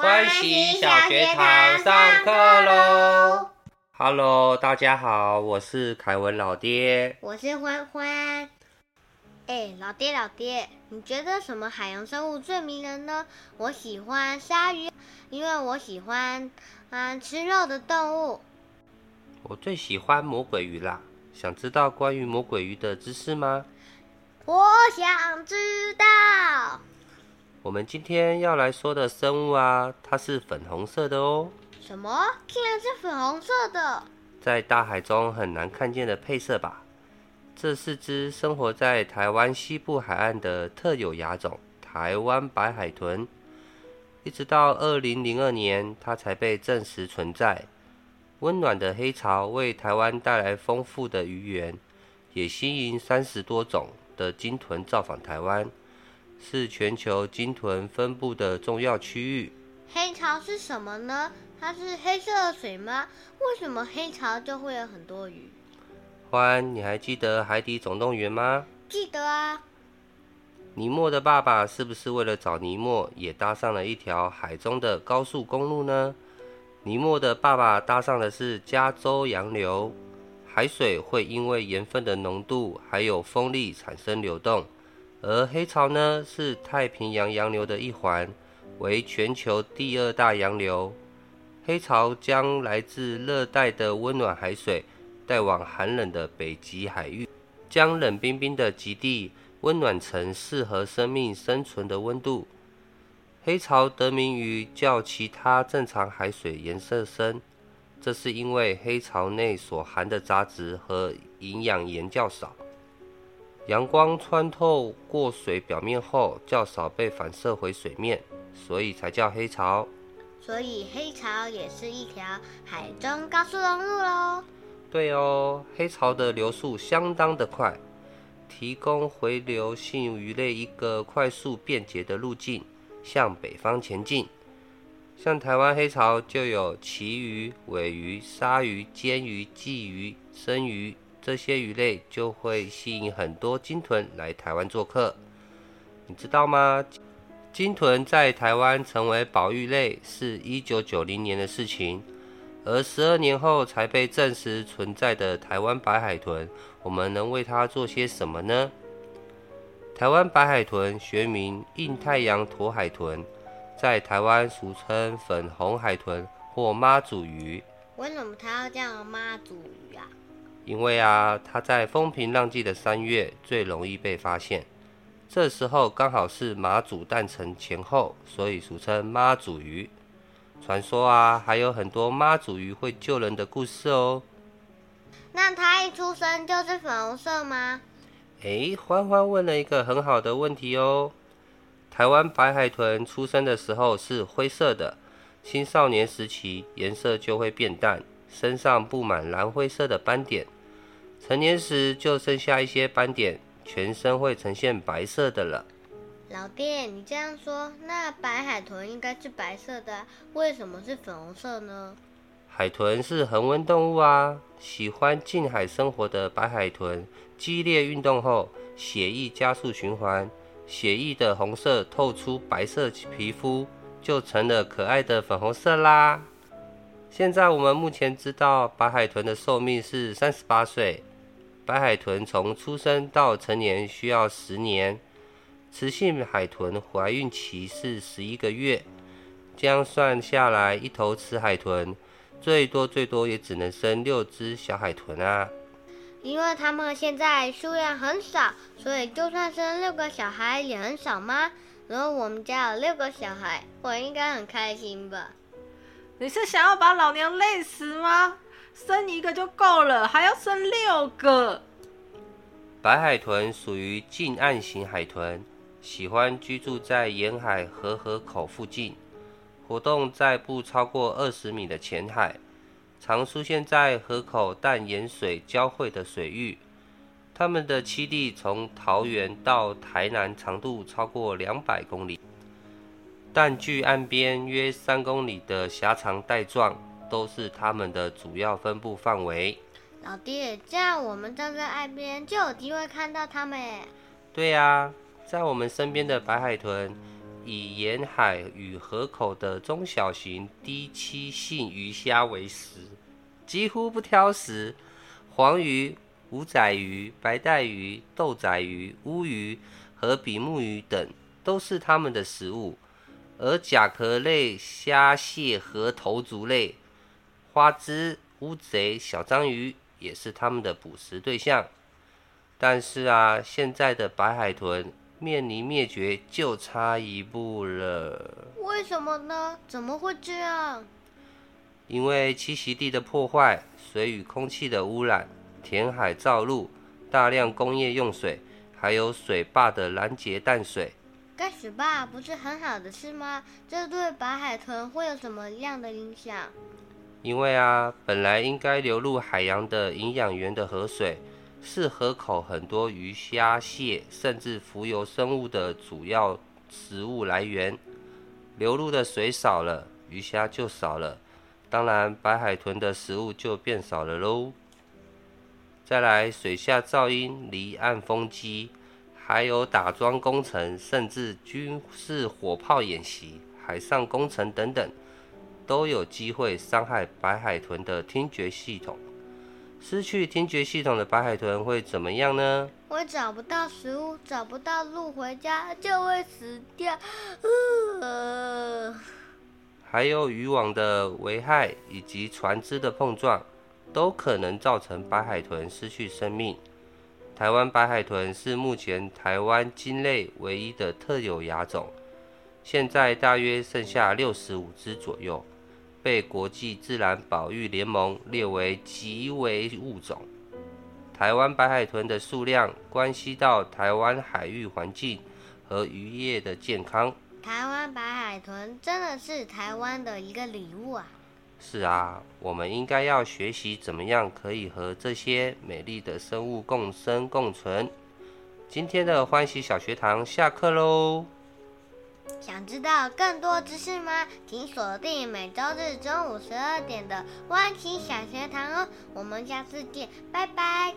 欢喜小学堂上课喽！Hello，大家好，我是凯文老爹。我是欢欢。哎，老爹老爹，你觉得什么海洋生物最迷人呢？我喜欢鲨鱼，因为我喜欢嗯吃肉的动物。我最喜欢魔鬼鱼啦！想知道关于魔鬼鱼的知识吗？我想知道。我们今天要来说的生物啊，它是粉红色的哦。什么？竟然是粉红色的？在大海中很难看见的配色吧？这是只生活在台湾西部海岸的特有亚种——台湾白海豚。一直到二零零二年，它才被证实存在。温暖的黑潮为台湾带来丰富的鱼源，也吸引三十多种的鲸豚造访台湾。是全球鲸豚分布的重要区域。黑潮是什么呢？它是黑色的水吗？为什么黑潮就会有很多鱼？欢，你还记得《海底总动员》吗？记得啊。尼莫的爸爸是不是为了找尼莫，也搭上了一条海中的高速公路呢？尼莫的爸爸搭上的是加州洋流，海水会因为盐分的浓度还有风力产生流动。而黑潮呢，是太平洋洋流的一环，为全球第二大洋流。黑潮将来自热带的温暖海水带往寒冷的北极海域，将冷冰冰的极地温暖成适合生命生存的温度。黑潮得名于较其他正常海水颜色深，这是因为黑潮内所含的杂质和营养盐较少。阳光穿透过水表面后，较少被反射回水面，所以才叫黑潮。所以黑潮也是一条海中高速公路喽。对哦，黑潮的流速相当的快，提供回流性鱼类一个快速便捷的路径，向北方前进。像台湾黑潮就有旗鱼、尾鱼、鲨鱼、尖鱼、鲫鱼、生鱼。这些鱼类就会吸引很多鲸豚来台湾做客，你知道吗？鲸豚在台湾成为保育类是一九九零年的事情，而十二年后才被证实存在的台湾白海豚，我们能为它做些什么呢？台湾白海豚学名印太阳驼海豚，在台湾俗称粉红海豚或妈祖鱼。为什么它要叫妈祖鱼啊？因为啊，它在风平浪静的三月最容易被发现，这时候刚好是马祖诞辰前后，所以俗称妈祖鱼。传说啊，还有很多妈祖鱼会救人的故事哦。那它一出生就是粉红色吗？哎，欢欢问了一个很好的问题哦。台湾白海豚出生的时候是灰色的，青少年时期颜色就会变淡。身上布满蓝灰色的斑点，成年时就剩下一些斑点，全身会呈现白色的了。老爹，你这样说，那白海豚应该是白色的，为什么是粉红色呢？海豚是恒温动物啊，喜欢近海生活的白海豚，激烈运动后，血液加速循环，血液的红色透出白色皮肤，就成了可爱的粉红色啦。现在我们目前知道，白海豚的寿命是三十八岁。白海豚从出生到成年需要十年。雌性海豚怀孕期是十一个月。这样算下来，一头雌海豚最多最多也只能生六只小海豚啊。因为它们现在数量很少，所以就算生六个小孩也很少吗？然后我们家有六个小孩，我应该很开心吧。你是想要把老娘累死吗？生一个就够了，还要生六个？白海豚属于近岸型海豚，喜欢居住在沿海和河口附近，活动在不超过二十米的浅海，常出现在河口淡盐水交汇的水域。它们的栖地从桃园到台南，长度超过两百公里。但距岸边约三公里的狭长带状，都是它们的主要分布范围。老爹，这样我们站在岸边就有机会看到它们。对呀，在我们身边的白海豚，以沿海与河口的中小型低栖性鱼虾为食，几乎不挑食。黄鱼、五仔鱼、白带鱼、豆仔鱼、乌鱼和比目鱼等都是它们的食物。而甲壳类虾蟹和头足类、花枝、乌贼、小章鱼也是它们的捕食对象。但是啊，现在的白海豚面临灭绝就差一步了。为什么呢？怎么会这样？因为栖息地的破坏、水与空气的污染、填海造陆、大量工业用水，还有水坝的拦截淡水。盖水坝不是很好的事吗？这对白海豚会有什么样的影响？因为啊，本来应该流入海洋的营养源的河水，是河口很多鱼虾蟹甚至浮游生物的主要食物来源。流入的水少了，鱼虾就少了，当然白海豚的食物就变少了喽。再来，水下噪音、离岸风机。还有打桩工程，甚至军事火炮演习、海上工程等等，都有机会伤害白海豚的听觉系统。失去听觉系统的白海豚会怎么样呢？会找不到食物，找不到路回家，就会死掉。还有渔网的危害以及船只的碰撞，都可能造成白海豚失去生命。台湾白海豚是目前台湾鲸类唯一的特有亚种，现在大约剩下六十五只左右，被国际自然保育联盟列为极危物种。台湾白海豚的数量关系到台湾海域环境和渔业的健康。台湾白海豚真的是台湾的一个礼物啊！是啊，我们应该要学习怎么样可以和这些美丽的生物共生共存。今天的欢喜小学堂下课喽！想知道更多知识吗？请锁定每周日中午十二点的欢喜小学堂哦！我们下次见，拜拜。